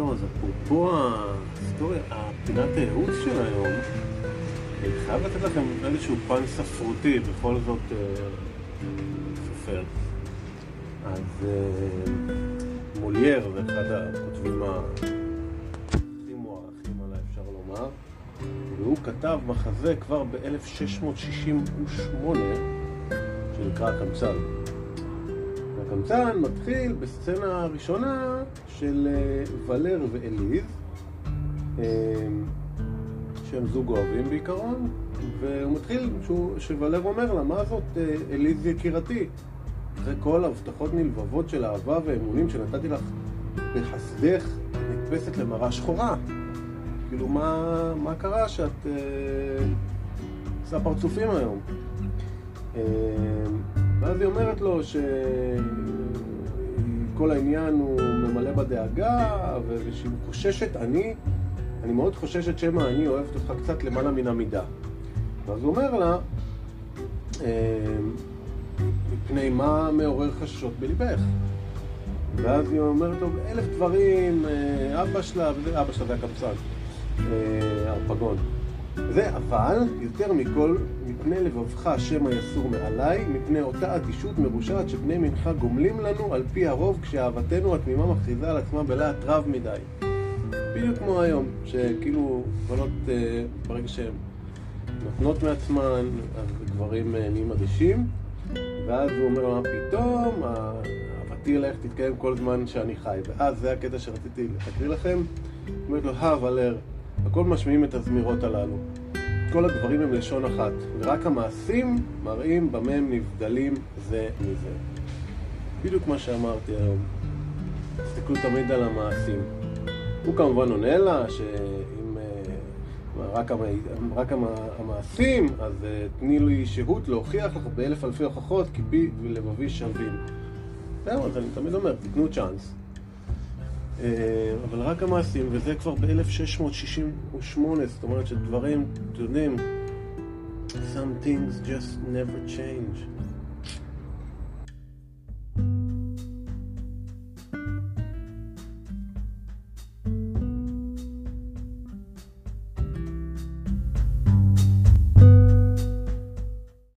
אפרופו ההיסטוריה, פינת הייעוץ של היום, אני חייב לתת לכם איזשהו פן ספרותי, בכל זאת אה, סופר. אז אה, מולייר זה אחד הכותבים הכי מוערכים עליי, אפשר לומר, והוא כתב מחזה כבר ב-1668 שנקרא הקמצן. הקמצן מתחיל בסצנה הראשונה של אה, ולר ואליז, אה, שהם זוג אוהבים בעיקרון, והוא מתחיל שהוא, שוולר אומר לה, מה זאת אה, אליז יקירתי? אחרי כל הבטחות נלבבות של אהבה ואמונים שנתתי לך בחסדך, נתפסת למראה שחורה. כאילו, מה, מה קרה שאת אה, עושה פרצופים היום? אה, ואז היא אומרת לו שכל העניין הוא ממלא בדאגה, ושהיא חוששת, אני, אני מאוד חוששת שמא אני אוהבת אותך קצת למעלה מן המידה. ואז הוא אומר לה, אה, מפני מה מעורר חששות בליבך? ואז היא אומרת לו, אלף דברים, אה, אבא שלה, אבא שלה זה הקבצן, הרפגון. זה אבל, יותר מכל, מפני לבבך שמא יסור מעליי, מפני אותה אדישות מרושעת שבני מנחה גומלים לנו על פי הרוב כשאהבתנו התמימה מכריזה על עצמה בלהט רב מדי. בדיוק כמו היום, שכאילו בנות אה, ברגע שהן נותנות מעצמן, אז גברים אה, נהיים אדישים, ואז הוא אומר לה פתאום, אהבתי אלייך תתקיים כל זמן שאני חי. ואז זה הקטע שרציתי להקריא לכם. אומרת לו, הא ולר, הכל משמיעים את הזמירות הללו. כל הדברים הם לשון אחת, ורק המעשים מראים במה הם נבדלים זה מזה. בדיוק מה שאמרתי היום. תסתכלו תמיד על המעשים. הוא כמובן עונה לה שאם uh, רק, המ... רק המ... המעשים, אז uh, תני לי שהות להוכיח לך באלף אלפי הוכחות כי בי ולבבי שווים. זהו, אז אני תמיד אומר, תיתנו צ'אנס. אה, אבל רק המעשים, וזה כבר ב-1668, זאת אומרת שדברים, אתם יודעים, some things just never change.